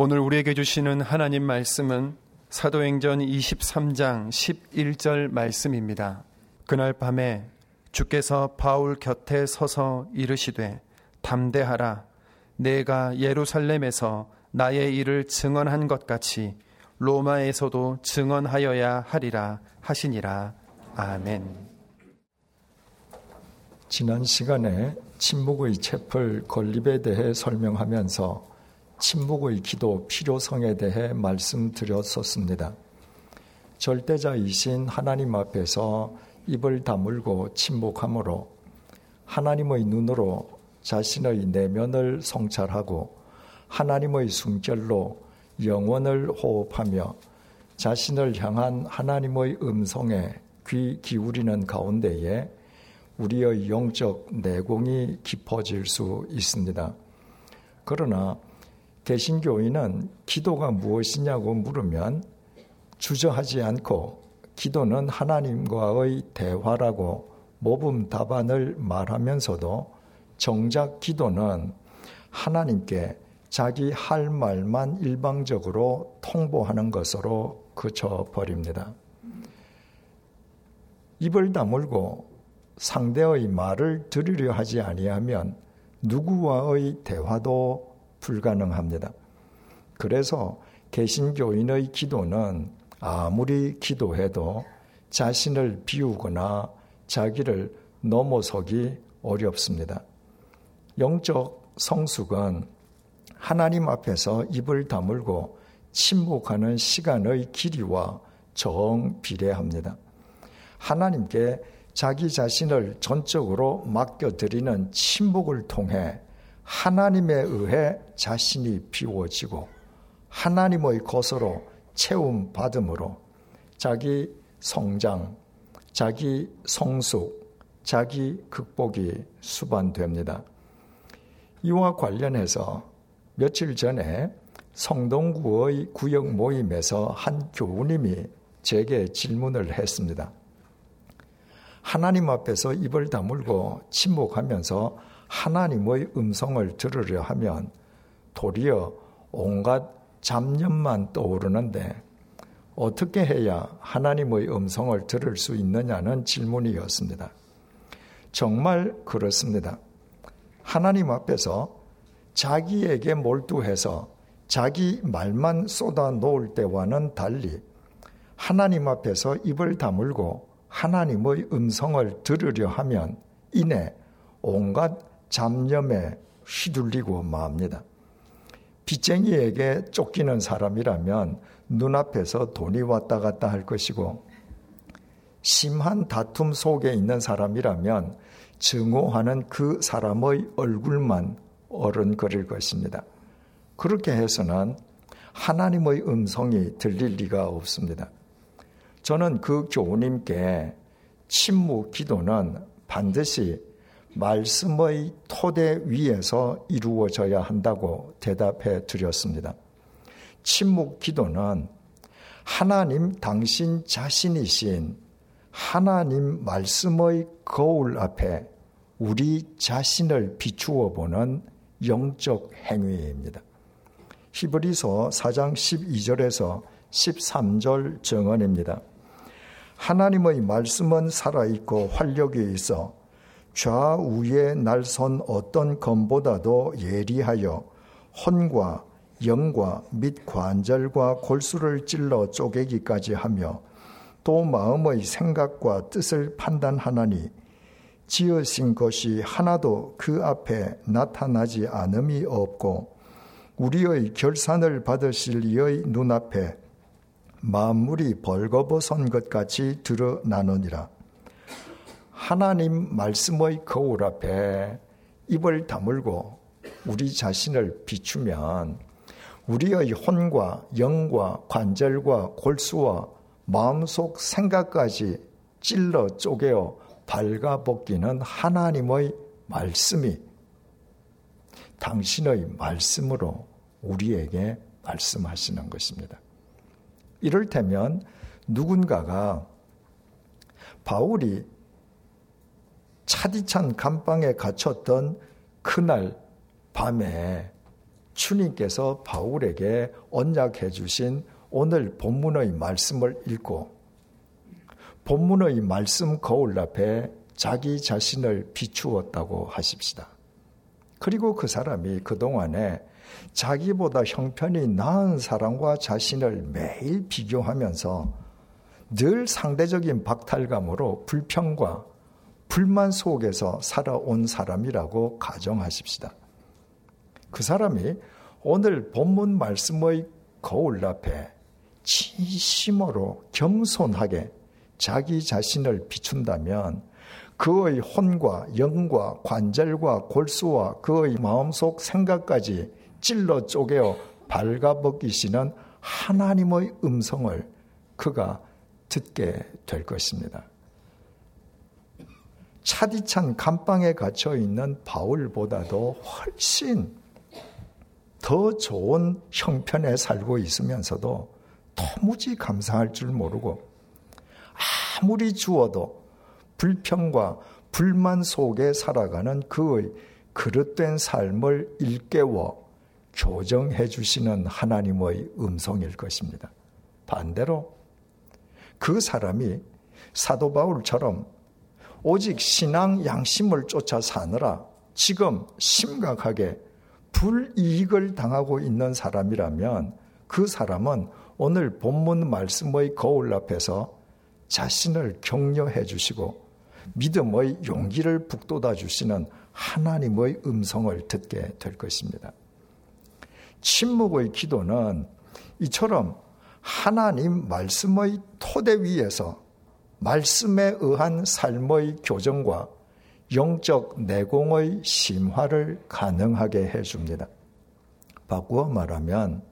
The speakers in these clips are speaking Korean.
오늘 우리에게 주시는 하나님 말씀은 사도행전 23장 11절 말씀입니다. 그날 밤에 주께서 바울 곁에 서서 이르시되 담대하라 내가 예루살렘에서 나의 일을 증언한 것 같이 로마에서도 증언하여야 하리라 하시니라. 아멘. 지난 시간에 침묵의 채플 건립에 대해 설명하면서 침묵의 기도 필요성에 대해 말씀드렸었습니다. 절대자이신 하나님 앞에서 입을 다물고 침묵함으로 하나님의 눈으로 자신의 내면을 성찰하고 하나님의 숨결로 영원을 호흡하며 자신을 향한 하나님의 음성에 귀 기울이는 가운데에 우리의 영적 내공이 깊어질 수 있습니다. 그러나 개신교인은 기도가 무엇이냐고 물으면 주저하지 않고 기도는 하나님과의 대화라고 모범 답안을 말하면서도 정작 기도는 하나님께 자기 할 말만 일방적으로 통보하는 것으로 그쳐버립니다. 입을 다물고 상대의 말을 들으려 하지 아니하면 누구와의 대화도 불가능합니다. 그래서 개신교인의 기도는 아무리 기도해도 자신을 비우거나 자기를 넘어서기 어렵습니다. 영적 성숙은 하나님 앞에서 입을 다물고 침묵하는 시간의 길이와 정비례합니다. 하나님께 자기 자신을 전적으로 맡겨드리는 침묵을 통해 하나님에 의해 자신이 비워지고 하나님의 것으로 채움 받음으로 자기 성장, 자기 성숙, 자기 극복이 수반됩니다. 이와 관련해서 며칠 전에 성동구의 구역 모임에서 한 교우님이 제게 질문을 했습니다. 하나님 앞에서 입을 다물고 침묵하면서 하나님의 음성을 들으려 하면 도리어 온갖 잡념만 떠오르는데 어떻게 해야 하나님의 음성을 들을 수 있느냐는 질문이었습니다. 정말 그렇습니다. 하나님 앞에서 자기에게 몰두해서 자기 말만 쏟아 놓을 때와는 달리 하나님 앞에서 입을 다물고 하나님의 음성을 들으려 하면 이내 온갖 잡념에 휘둘리고 맙니다. 빚쟁이에게 쫓기는 사람이라면 눈앞에서 돈이 왔다 갔다 할 것이고 심한 다툼 속에 있는 사람이라면 증오하는 그 사람의 얼굴만 어른거릴 것입니다. 그렇게 해서는 하나님의 음성이 들릴 리가 없습니다. 저는 그 교우님께 침묵 기도는 반드시 말씀의 토대 위에서 이루어져야 한다고 대답해 드렸습니다. 침묵 기도는 하나님 당신 자신이신 하나님 말씀의 거울 앞에 우리 자신을 비추어 보는 영적 행위입니다. 히브리서 4장 12절에서 13절 정언입니다. 하나님의 말씀은 살아있고 활력이 있어 좌우에 날선 어떤 검보다도 예리하여 혼과 영과 및 관절과 골수를 찔러 쪼개기까지 하며 또 마음의 생각과 뜻을 판단하나니 지으신 것이 하나도 그 앞에 나타나지 않음이 없고 우리의 결산을 받으실 이의 눈앞에 만물이 벌거벗은 것 같이 드러나느니라. 하나님 말씀의 거울 앞에 입을 다물고 우리 자신을 비추면 우리의 혼과 영과 관절과 골수와 마음속 생각까지 찔러 쪼개어 발가벗기는 하나님의 말씀이 당신의 말씀으로 우리에게 말씀하시는 것입니다. 이를테면 누군가가 바울이 차디찬 감방에 갇혔던 그날 밤에 주님께서 바울에게 언약해 주신 오늘 본문의 말씀을 읽고 본문의 말씀 거울 앞에 자기 자신을 비추었다고 하십시다. 그리고 그 사람이 그동안에 자기보다 형편이 나은 사람과 자신을 매일 비교하면서 늘 상대적인 박탈감으로 불평과 불만 속에서 살아온 사람이라고 가정하십시다. 그 사람이 오늘 본문 말씀의 거울 앞에 진심으로 겸손하게 자기 자신을 비춘다면 그의 혼과 영과 관절과 골수와 그의 마음속 생각까지 찔러 쪼개어 발가벗기시는 하나님의 음성을 그가 듣게 될 것입니다. 차디찬 감방에 갇혀 있는 바울보다도 훨씬 더 좋은 형편에 살고 있으면서도 도무지 감사할 줄 모르고 아무리 주어도 불평과 불만 속에 살아가는 그의 그릇된 삶을 일깨워 교정해 주시는 하나님의 음성일 것입니다. 반대로 그 사람이 사도 바울처럼 오직 신앙 양심을 쫓아 사느라 지금 심각하게 불이익을 당하고 있는 사람이라면 그 사람은 오늘 본문 말씀의 거울 앞에서 자신을 격려해 주시고 믿음의 용기를 북돋아 주시는 하나님의 음성을 듣게 될 것입니다. 침묵의 기도는 이처럼 하나님 말씀의 토대 위에서 말씀에 의한 삶의 교정과 영적 내공의 심화를 가능하게 해줍니다. 바꾸어 말하면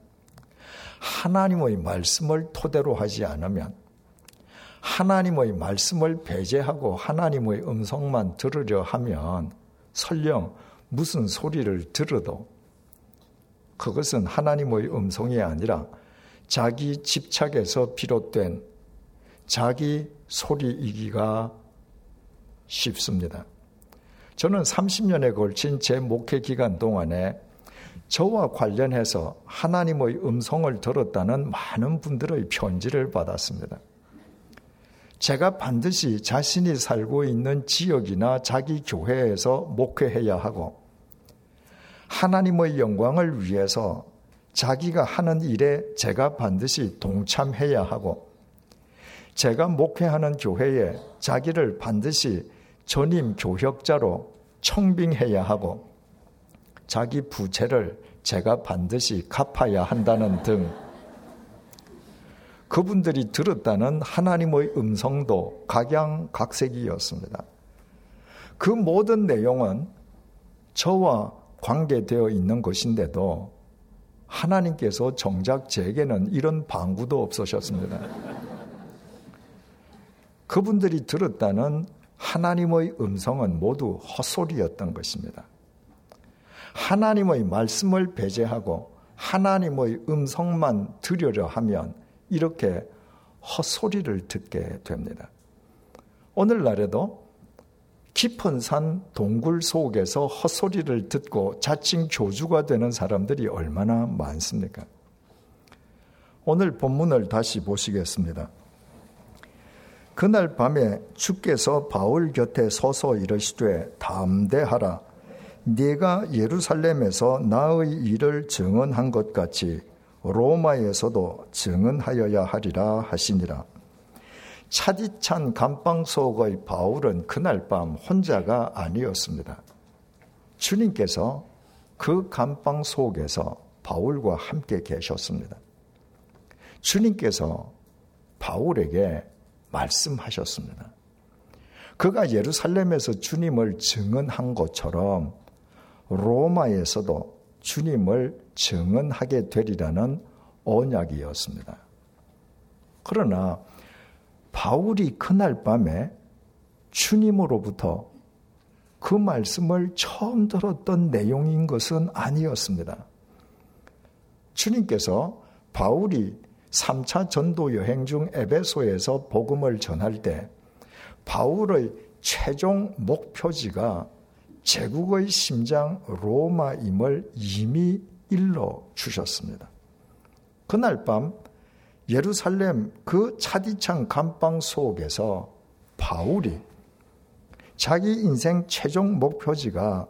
하나님의 말씀을 토대로 하지 않으면 하나님의 말씀을 배제하고 하나님의 음성만 들으려 하면 설령 무슨 소리를 들어도 그것은 하나님의 음성이 아니라 자기 집착에서 비롯된 자기 소리이기가 쉽습니다. 저는 30년에 걸친 제 목회 기간 동안에 저와 관련해서 하나님의 음성을 들었다는 많은 분들의 편지를 받았습니다. 제가 반드시 자신이 살고 있는 지역이나 자기 교회에서 목회해야 하고 하나님의 영광을 위해서 자기가 하는 일에 제가 반드시 동참해야 하고 제가 목회하는 교회에 자기를 반드시 전임 교역자로 청빙해야 하고 자기 부채를 제가 반드시 갚아야 한다는 등 그분들이 들었다는 하나님의 음성도 각양각색이었습니다. 그 모든 내용은 저와 관계되어 있는 것인데도 하나님께서 정작 제게는 이런 방구도 없으셨습니다. 그분들이 들었다는 하나님의 음성은 모두 헛소리였던 것입니다. 하나님의 말씀을 배제하고 하나님의 음성만 들으려 하면 이렇게 헛소리를 듣게 됩니다. 오늘날에도 깊은 산 동굴 속에서 헛소리를 듣고 자칭 교주가 되는 사람들이 얼마나 많습니까? 오늘 본문을 다시 보시겠습니다. 그날 밤에 주께서 바울 곁에 서서 이르시되 담대하라 네가 예루살렘에서 나의 일을 증언한 것 같이 로마에서도 증언하여야 하리라 하시니라. 차디찬 감방 속의 바울은 그날 밤 혼자가 아니었습니다. 주님께서 그 감방 속에서 바울과 함께 계셨습니다. 주님께서 바울에게 말씀하셨습니다. 그가 예루살렘에서 주님을 증언한 것처럼 로마에서도 주님을 증언하게 되리라는 언약이었습니다. 그러나 바울이 그날 밤에 주님으로부터 그 말씀을 처음 들었던 내용인 것은 아니었습니다. 주님께서 바울이 3차 전도 여행 중 에베소에서 복음을 전할 때 바울의 최종 목표지가 제국의 심장 로마임을 이미 일러 주셨습니다. 그날 밤 예루살렘 그 차디찬 감방 속에서 바울이 자기 인생 최종 목표지가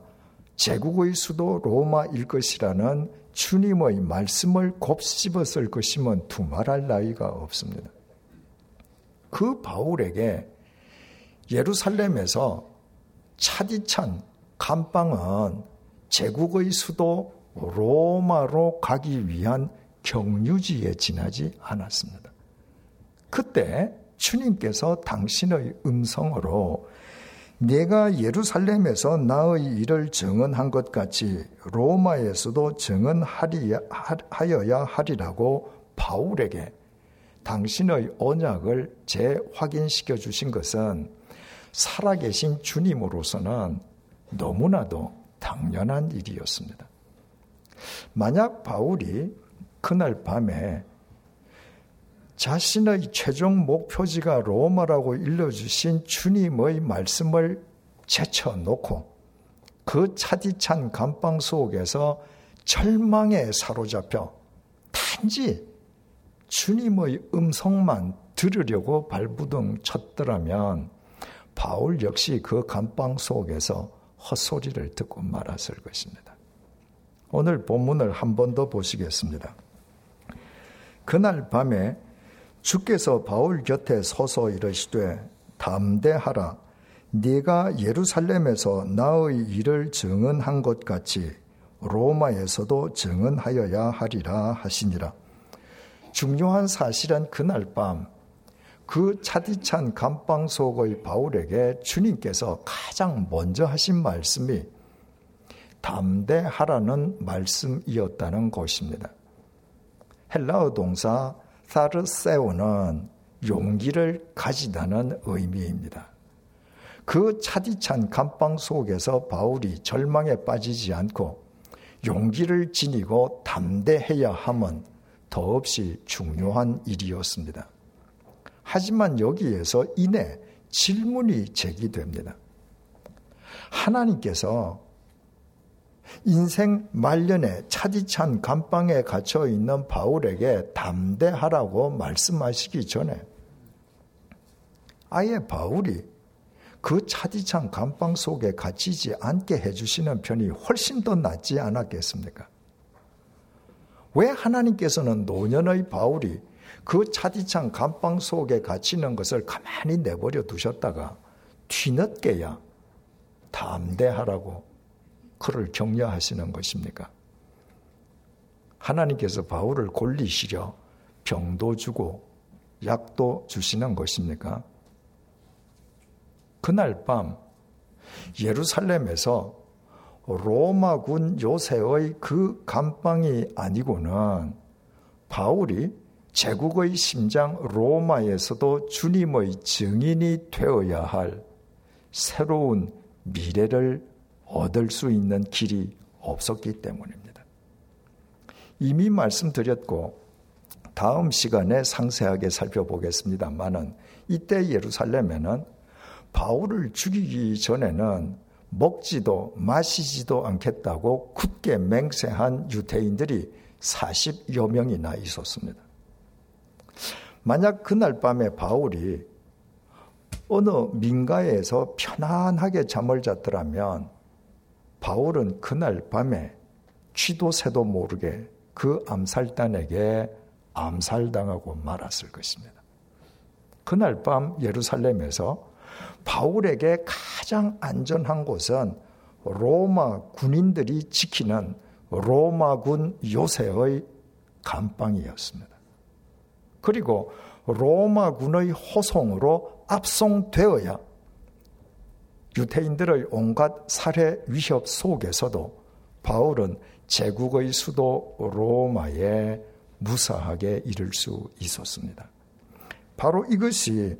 제국의 수도 로마일 것이라는 주님의 말씀을 곱씹었을 것이면 두말할 나위가 없습니다. 그 바울에게 예루살렘에서 차디찬 감방은 제국의 수도 로마로 가기 위한 경유지에 지나지 않았습니다. 그때 주님께서 당신의 음성으로 내가 예루살렘에서 나의 일을 증언한 것 같이 로마에서도 증언하여야 하리라고 바울에게 당신의 언약을 재확인시켜 주신 것은 살아계신 주님으로서는 너무나도 당연한 일이었습니다. 만약 바울이 그날 밤에 자신의 최종 목표지가 로마라고 일러주신 주님의 말씀을 제쳐놓고 그 차디찬 감방 속에서 절망에 사로잡혀 단지 주님의 음성만 들으려고 발부둥 쳤더라면 바울 역시 그 감방 속에서 헛소리를 듣고 말았을 것입니다. 오늘 본문을 한 번 더 보시겠습니다. 그날 밤에 주께서 바울 곁에 서서 이르시되 담대하라 네가 예루살렘에서 나의 일을 증언한 것 같이 로마에서도 증언하여야 하리라 하시니라. 중요한 사실은 그날 밤 그 차디찬 감방 속의 바울에게 주님께서 가장 먼저 하신 말씀이 담대하라는 말씀이었다는 것입니다. 헬라어 동사 사르세오는 용기를 가지다는 의미입니다. 그 차디찬 감방 속에서 바울이 절망에 빠지지 않고 용기를 지니고 담대해야 함은 더없이 중요한 일이었습니다. 하지만 여기에서 이내 질문이 제기됩니다. 하나님께서 인생 말년에 차디찬 감방에 갇혀 있는 바울에게 담대하라고 말씀하시기 전에 아예 바울이 그 차디찬 감방 속에 갇히지 않게 해주시는 편이 훨씬 더 낫지 않았겠습니까? 왜 하나님께서는 노년의 바울이 그 차디찬 감방 속에 갇히는 것을 가만히 내버려 두셨다가 뒤늦게야 담대하라고 그를 격려하시는 것입니까? 하나님께서 바울을 골리시려 병도 주고 약도 주시는 것입니까? 그날 밤 예루살렘에서 로마군 요새의 그 감방이 아니고는 바울이 제국의 심장 로마에서도 주님의 증인이 되어야 할 새로운 미래를 얻을 수 있는 길이 없었기 때문입니다. 이미 말씀드렸고 다음 시간에 상세하게 살펴보겠습니다만은 이때 예루살렘에는 바울을 죽이기 전에는 먹지도 마시지도 않겠다고 굳게 맹세한 유태인들이 40여 명이나 있었습니다. 만약 그날 밤에 바울이 어느 민가에서 편안하게 잠을 잤더라면 바울은 그날 밤에 취도 새도 모르게 그 암살단에게 암살당하고 말았을 것입니다. 그날 밤 예루살렘에서 바울에게 가장 안전한 곳은 로마 군인들이 지키는 로마군 요새의 감방이었습니다. 그리고 로마군의 호송으로 압송되어야 유태인들의 온갖 살해 위협 속에서도 바울은 제국의 수도 로마에 무사하게 이를 수 있었습니다. 바로 이것이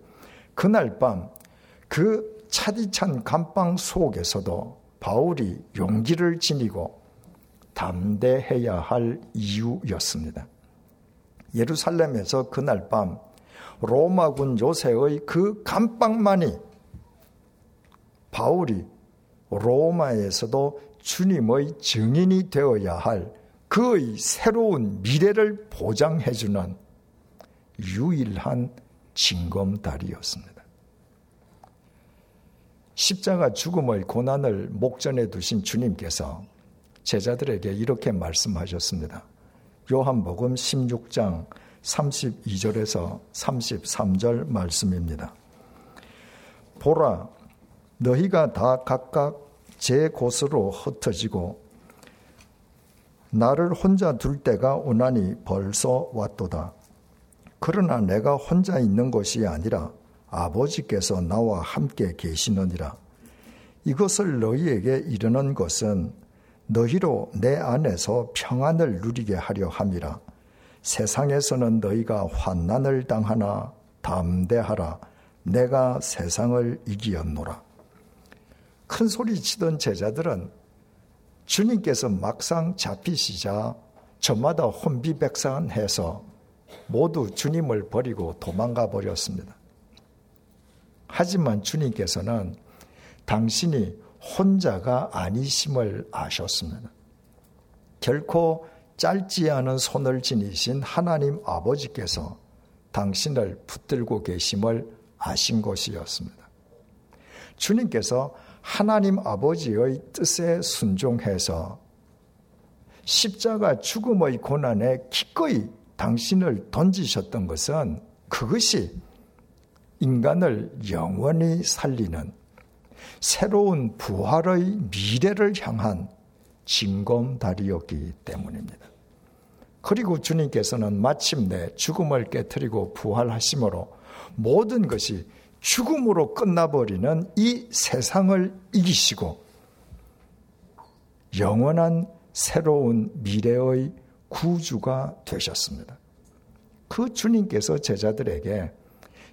그날 밤 그 차디찬 감방 속에서도 바울이 용기를 지니고 담대해야 할 이유였습니다. 예루살렘에서 그날 밤 로마군 요새의 그 감방만이 바울이 로마에서도 주님의 증인이 되어야 할 그의 새로운 미래를 보장해주는 유일한 징검다리였습니다. 십자가 죽음의 고난을 목전에 두신 주님께서 제자들에게 이렇게 말씀하셨습니다. 요한복음 16장 32절에서 33절 말씀입니다. 보라, 너희가 다 각각 제 곳으로 흩어지고 나를 혼자 둘 때가 오나니 벌써 왔도다. 그러나 내가 혼자 있는 것이 아니라 아버지께서 나와 함께 계시느니라. 이것을 너희에게 이르는 것은 너희로 내 안에서 평안을 누리게 하려 함이라. 세상에서는 너희가 환난을 당하나 담대하라. 내가 세상을 이기었노라. 큰 소리 치던 제자들은 주님께서 막상 잡히시자 저마다 혼비백산해서 모두 주님을 버리고 도망가 버렸습니다. 하지만 주님께서는 당신이 혼자가 아니심을 아셨습니다. 결코 짧지 않은 손을 지니신 하나님 아버지께서 당신을 붙들고 계심을 아신 것이었습니다. 주님께서 하나님 아버지의 뜻에 순종해서 십자가 죽음의 고난에 기꺼이 당신을 던지셨던 것은 그것이 인간을 영원히 살리는 새로운 부활의 미래를 향한 징검다리였기 때문입니다. 그리고 주님께서는 마침내 죽음을 깨뜨리고 부활하심으로 모든 것이 죽음으로 끝나버리는 이 세상을 이기시고 영원한 새로운 미래의 구주가 되셨습니다. 그 주님께서 제자들에게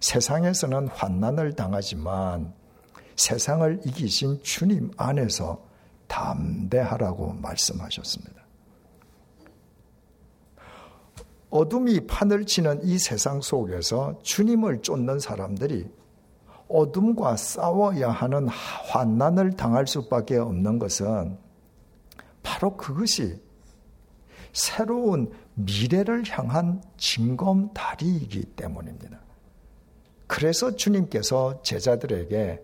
세상에서는 환난을 당하지만 세상을 이기신 주님 안에서 담대하라고 말씀하셨습니다. 어둠이 판을 치는 이 세상 속에서 주님을 쫓는 사람들이 어둠과 싸워야 하는 환난을 당할 수밖에 없는 것은 바로 그것이 새로운 미래를 향한 징검다리이기 때문입니다. 그래서 주님께서 제자들에게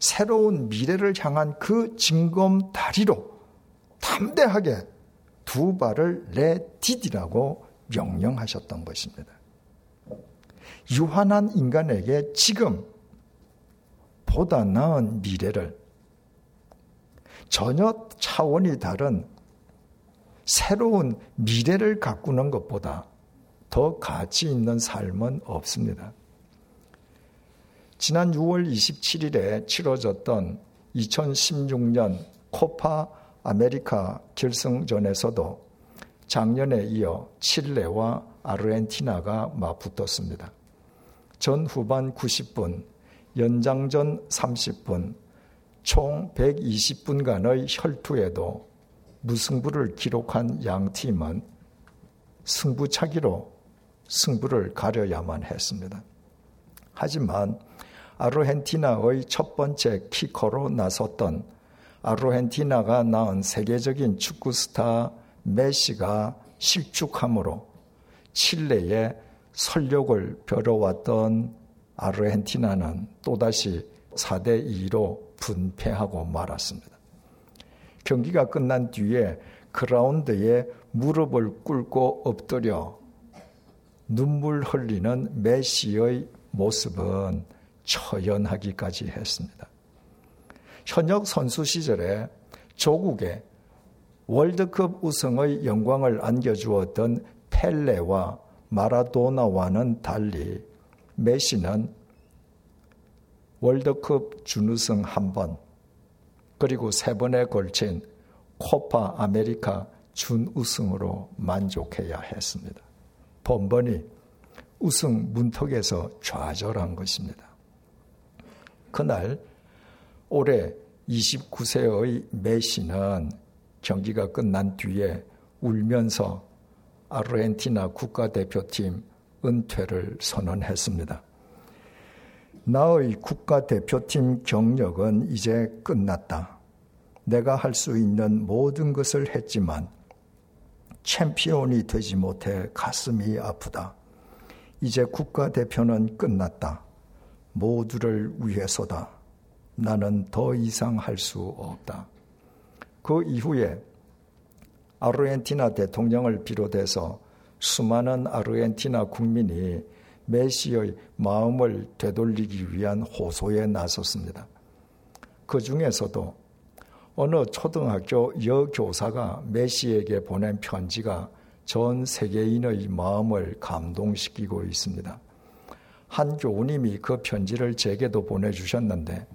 새로운 미래를 향한 그 징검다리로 담대하게 두 발을 내디디라고 명령하셨던 것입니다. 유한한 인간에게 지금 보다 나은 미래를 전혀 차원이 다른 새로운 미래를 가꾸는 것보다 더 가치 있는 삶은 없습니다. 지난 6월 27일에 치러졌던 2016년 코파 아메리카 결승전에서도 작년에 이어 칠레와 아르헨티나가 맞붙었습니다. 전 후반 90분, 연장전 30분, 총 120분간의 혈투에도 무승부를 기록한 양 팀은 승부차기로 승부를 가려야만 했습니다. 하지만 아르헨티나의 첫 번째 키커로 나섰던 아르헨티나가 낳은 세계적인 축구 스타 메시가 실축함으로 칠레의 설력을 벼러왔던 아르헨티나는 또다시 4대 2로 분패하고 말았습니다. 경기가 끝난 뒤에 그라운드에 무릎을 꿇고 엎드려 눈물 흘리는 메시의 모습은 처연하기까지 했습니다. 현역 선수 시절에 조국에 월드컵 우승의 영광을 안겨주었던 펠레와 마라도나와는 달리 메시는 월드컵 준우승 한 번, 그리고 세 번에 걸친 코파 아메리카 준우승으로 만족해야 했습니다. 번번이 우승 문턱에서 좌절한 것입니다. 그날 올해 29세의 메시는 경기가 끝난 뒤에 울면서 아르헨티나 국가대표팀 은퇴를 선언했습니다. 나의 국가대표팀 경력은 이제 끝났다. 내가 할 수 있는 모든 것을 했지만 챔피언이 되지 못해 가슴이 아프다. 이제 국가대표는 끝났다. 모두를 위해서다. 나는 더 이상 할 수 없다. 그 이후에 아르헨티나 대통령을 비롯해서 수많은 아르헨티나 국민이 메시의 마음을 되돌리기 위한 호소에 나섰습니다. 그 중에서도 어느 초등학교 여교사가 메시에게 보낸 편지가 전 세계인의 마음을 감동시키고 있습니다. 한 교우님이 그 편지를 제게도 보내주셨는데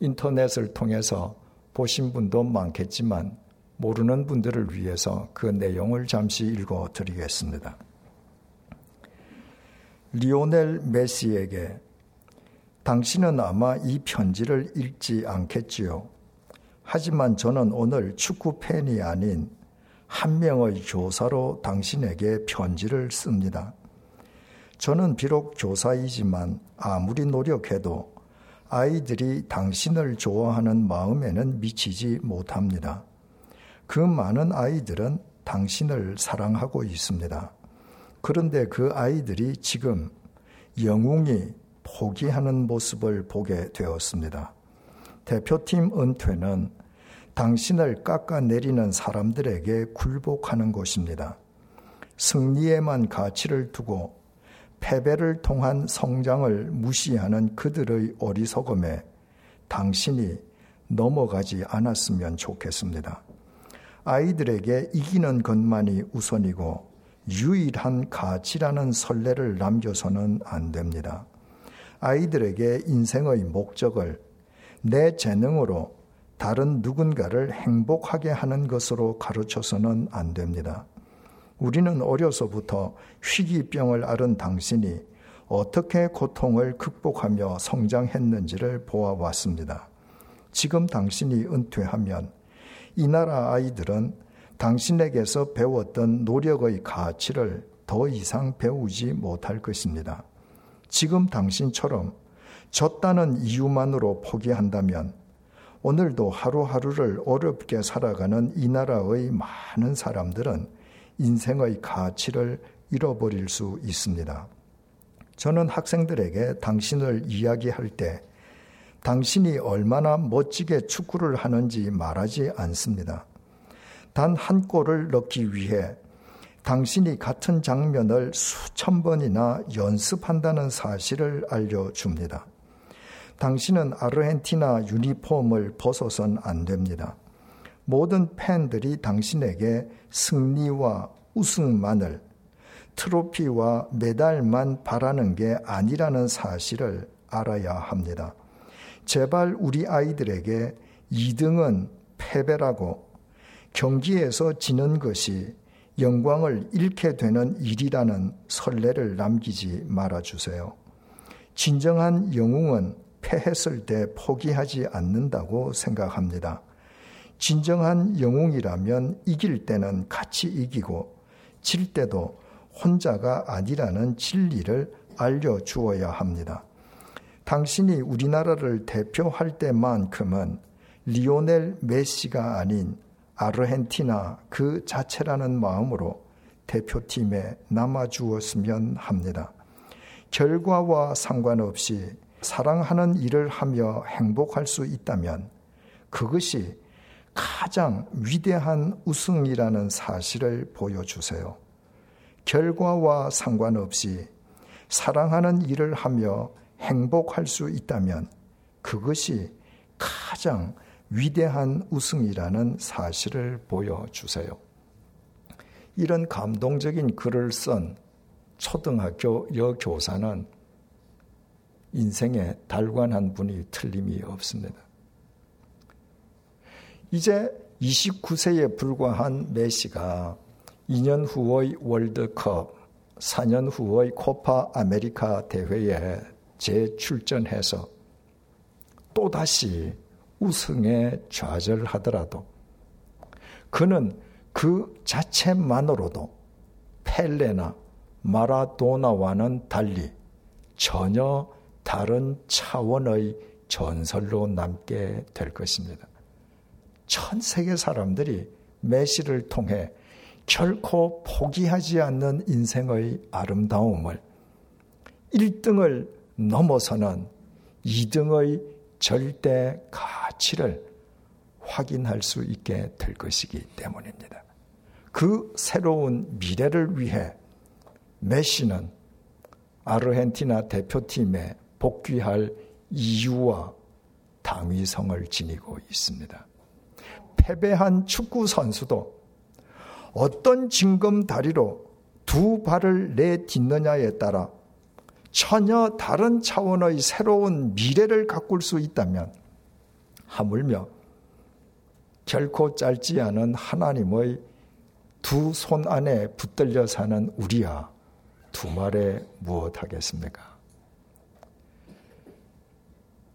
인터넷을 통해서 보신 분도 많겠지만 모르는 분들을 위해서 그 내용을 잠시 읽어 드리겠습니다. 리오넬 메시에게 당신은 아마 이 편지를 읽지 않겠지요. 하지만 저는 오늘 축구 팬이 아닌 한 명의 교사로 당신에게 편지를 씁니다. 저는 비록 교사이지만 아무리 노력해도 아이들이 당신을 좋아하는 마음에는 미치지 못합니다. 그 많은 아이들은 당신을 사랑하고 있습니다. 그런데 그 아이들이 지금 영웅이 포기하는 모습을 보게 되었습니다. 대표팀 은퇴는 당신을 깎아내리는 사람들에게 굴복하는 것입니다. 승리에만 가치를 두고 패배를 통한 성장을 무시하는 그들의 어리석음에 당신이 넘어가지 않았으면 좋겠습니다. 아이들에게 이기는 것만이 우선이고 유일한 가치라는 선례를 남겨서는 안 됩니다. 아이들에게 인생의 목적을 내 재능으로 다른 누군가를 행복하게 하는 것으로 가르쳐서는 안 됩니다. 우리는 어려서부터 희귀병을 앓은 당신이 어떻게 고통을 극복하며 성장했는지를 보아왔습니다. 지금 당신이 은퇴하면 이 나라 아이들은 당신에게서 배웠던 노력의 가치를 더 이상 배우지 못할 것입니다. 지금 당신처럼 졌다는 이유만으로 포기한다면 오늘도 하루하루를 어렵게 살아가는 이 나라의 많은 사람들은 인생의 가치를 잃어버릴 수 있습니다. 저는 학생들에게 당신을 이야기할 때 당신이 얼마나 멋지게 축구를 하는지 말하지 않습니다. 단 한 골을 넣기 위해 당신이 같은 장면을 수천 번이나 연습한다는 사실을 알려줍니다. 당신은 아르헨티나 유니폼을 벗어선 안 됩니다. 모든 팬들이 당신에게 승리와 우승만을 트로피와 메달만 바라는 게 아니라는 사실을 알아야 합니다. 제발 우리 아이들에게 2등은 패배라고 경기에서 지는 것이 영광을 잃게 되는 일이라는 선례를 남기지 말아 주세요. 진정한 영웅은 패했을 때 포기하지 않는다고 생각합니다. 진정한 영웅이라면 이길 때는 같이 이기고 질 때도 혼자가 아니라는 진리를 알려주어야 합니다. 당신이 우리나라를 대표할 때만큼은 리오넬 메시가 아닌 아르헨티나 그 자체라는 마음으로 대표팀에 남아주었으면 합니다. 결과와 상관없이 사랑하는 일을 하며 행복할 수 있다면 그것이 가장 위대한 우승이라는 사실을 보여주세요. 결과와 상관없이 사랑하는 일을 하며 행복할 수 있다면 그것이 가장 위대한 우승이라는 사실을 보여주세요. 이런 감동적인 글을 쓴 초등학교 여교사는 인생에 달관한 분이 틀림이 없습니다. 이제 29세에 불과한 메시가 2년 후의 월드컵, 4년 후의 코파 아메리카 대회에 재출전해서 또다시 우승에 좌절하더라도 그는 그 자체만으로도 펠레나 마라도나와는 달리 전혀 다른 차원의 전설로 남게 될 것입니다. 전 세계 사람들이 메시를 통해 결코 포기하지 않는 인생의 아름다움을 1등을 넘어서는 2등의 절대 가치를 확인할 수 있게 될 것이기 때문입니다. 그 새로운 미래를 위해 메시는 아르헨티나 대표팀에 복귀할 이유와 당위성을 지니고 있습니다. 패배한 축구 선수도 어떤 징검다리로 두 발을 내딛느냐에 따라 전혀 다른 차원의 새로운 미래를 가꿀 수 있다면 하물며 결코 짧지 않은 하나님의 두 손 안에 붙들려 사는 우리야 두 말에 무엇하겠습니까?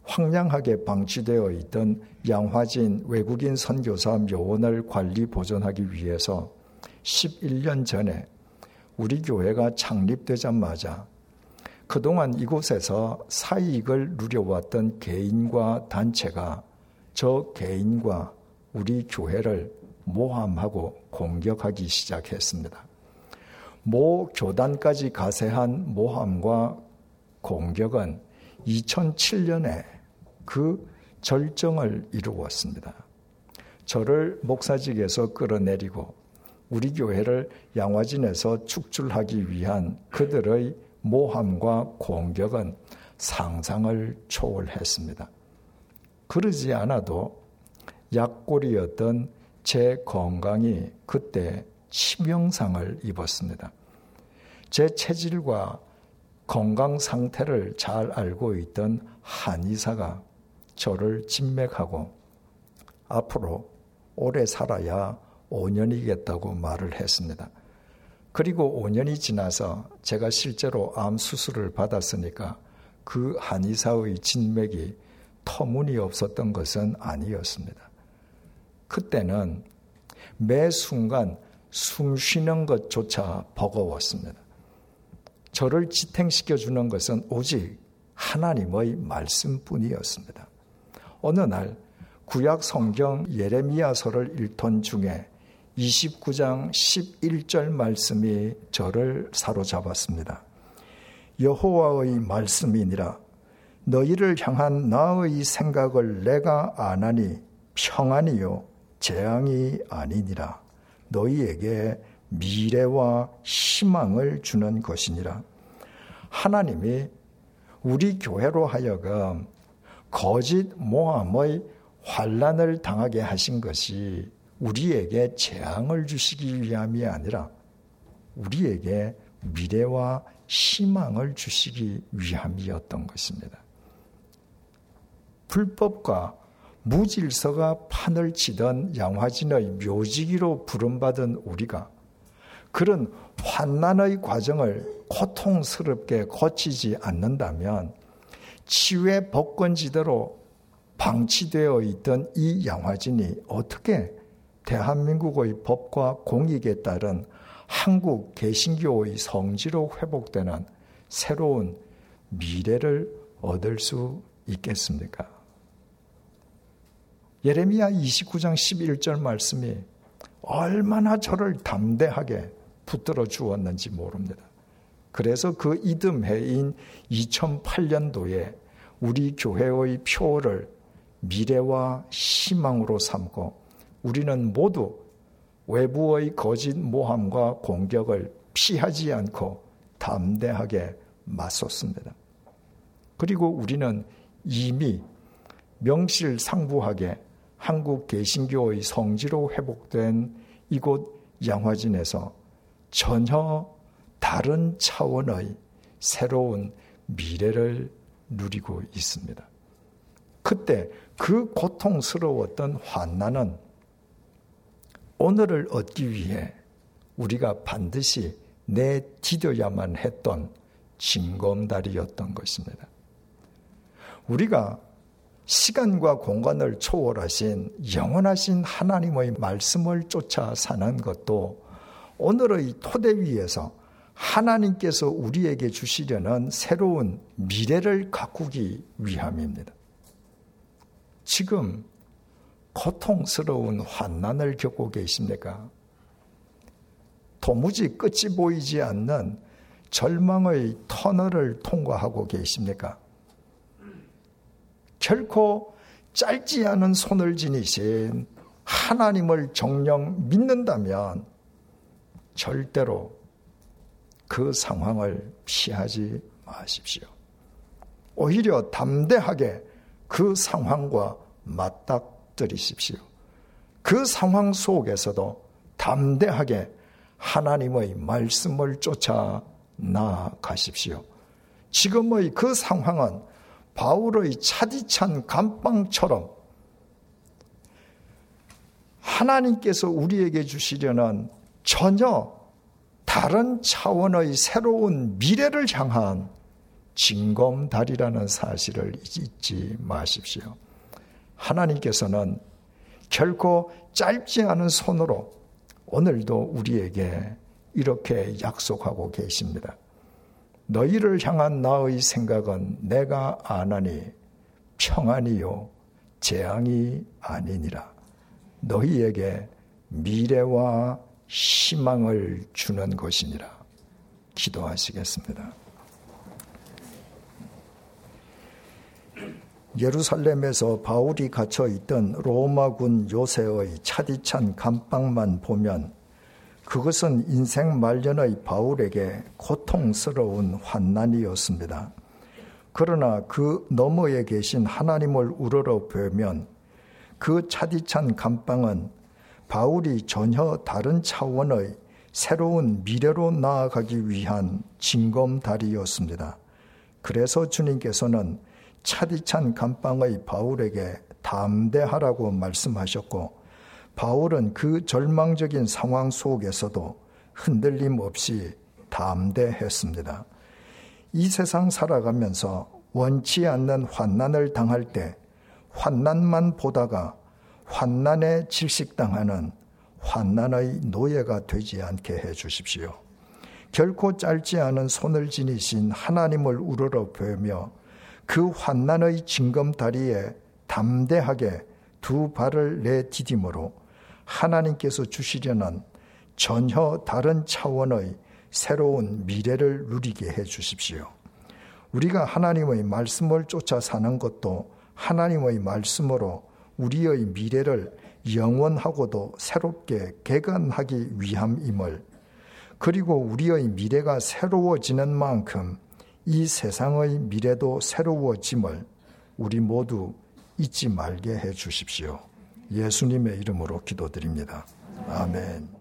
황량하게 방치되어 있던 양화진 외국인 선교사 묘원을 관리 보존하기 위해서 11년 전에 우리 교회가 창립되자마자 그동안 이곳에서 사익을 누려왔던 개인과 단체가 저 개인과 우리 교회를 모함하고 공격하기 시작했습니다. 모 교단까지 가세한 모함과 공격은 2007년에 그 절정을 이루었습니다. 저를 목사직에서 끌어내리고 우리 교회를 양화진에서 축출하기 위한 그들의 모함과 공격은 상상을 초월했습니다. 그러지 않아도 약골이었던 제 건강이 그때 치명상을 입었습니다. 제 체질과 건강 상태를 잘 알고 있던 한의사가 저를 진맥하고 앞으로 오래 살아야 5년이겠다고 말을 했습니다. 그리고 5년이 지나서 제가 실제로 암 수술을 받았으니까 그 한의사의 진맥이 터무니 없었던 것은 아니었습니다. 그때는 매 순간 숨 쉬는 것조차 버거웠습니다. 저를 지탱시켜 주는 것은 오직 하나님의 말씀뿐이었습니다. 어느 날 구약 성경 예레미야서를 읽던 중에 29장 11절 말씀이 저를 사로잡았습니다. 여호와의 말씀이니라. 너희를 향한 나의 생각을 내가 아나니 평안이요 재앙이 아니니라. 너희에게 미래와 희망을 주는 것이니라. 하나님이 우리 교회로 하여금 거짓 모함의 환란을 당하게 하신 것이 우리에게 재앙을 주시기 위함이 아니라 우리에게 미래와 희망을 주시기 위함이었던 것입니다. 불법과 무질서가 판을 치던 양화진의 묘지기로 부름받은 우리가 그런 환난의 과정을 고통스럽게 거치지 않는다면 치유의 복권 지대로 방치되어 있던 이 양화진이 어떻게 대한민국의 법과 공익에 따른 한국 개신교의 성지로 회복되는 새로운 미래를 얻을 수 있겠습니까? 예레미야 29장 11절 말씀이 얼마나 저를 담대하게 붙들어 주었는지 모릅니다. 그래서 그 이듬해인 2008년도에 우리 교회의 표를 미래와 희망으로 삼고 우리는 모두 외부의 거짓 모함과 공격을 피하지 않고 담대하게 맞섰습니다. 그리고 우리는 이미 명실상부하게 한국 개신교의 성지로 회복된 이곳 양화진에서 전혀 다른 차원의 새로운 미래를 누리고 있습니다. 그때 그 고통스러웠던 환난은 오늘을 얻기 위해 우리가 반드시 내디뎌야만 했던 징검다리였던 것입니다. 우리가 시간과 공간을 초월하신 영원하신 하나님의 말씀을 쫓아 사는 것도 오늘의 토대 위에서 하나님께서 우리에게 주시려는 새로운 미래를 가꾸기 위함입니다. 지금 고통스러운 환난을 겪고 계십니까? 도무지 끝이 보이지 않는 절망의 터널을 통과하고 계십니까? 결코 짧지 않은 손을 지니신 하나님을 정령 믿는다면 절대로 그 상황을 피하지 마십시오. 오히려 담대하게 그 상황과 맞닥 뜨리십시오. 그 상황 속에서도 담대하게 하나님의 말씀을 쫓아 나아가십시오. 지금의 그 상황은 바울의 차디찬 감방처럼 하나님께서 우리에게 주시려는 전혀 다른 차원의 새로운 미래를 향한 징검다리라는 사실을 잊지 마십시오. 하나님께서는 결코 짧지 않은 손으로 오늘도 우리에게 이렇게 약속하고 계십니다. 너희를 향한 나의 생각은 내가 아나니 평안이요 재앙이 아니니라. 너희에게 미래와 희망을 주는 것이니라. 기도하시겠습니다. 예루살렘에서 바울이 갇혀 있던 로마군 요새의 차디찬 감방만 보면 그것은 인생 말년의 바울에게 고통스러운 환난이었습니다. 그러나 그 너머에 계신 하나님을 우러러 보면 그 차디찬 감방은 바울이 전혀 다른 차원의 새로운 미래로 나아가기 위한 징검다리였습니다. 그래서 주님께서는 차디찬 감방의 바울에게 담대하라고 말씀하셨고 바울은 그 절망적인 상황 속에서도 흔들림 없이 담대했습니다. 이 세상 살아가면서 원치 않는 환난을 당할 때 환난만 보다가 환난에 질식당하는 환난의 노예가 되지 않게 해 주십시오. 결코 짧지 않은 손을 지니신 하나님을 우러러 보며 그 환난의 징검다리에 담대하게 두 발을 내디딤으로 하나님께서 주시려는 전혀 다른 차원의 새로운 미래를 누리게 해 주십시오. 우리가 하나님의 말씀을 쫓아 사는 것도 하나님의 말씀으로 우리의 미래를 영원하고도 새롭게 개간하기 위함임을 그리고 우리의 미래가 새로워지는 만큼 이 세상의 미래도 새로워짐을 우리 모두 잊지 말게 해 주십시오. 예수님의 이름으로 기도드립니다. 아멘.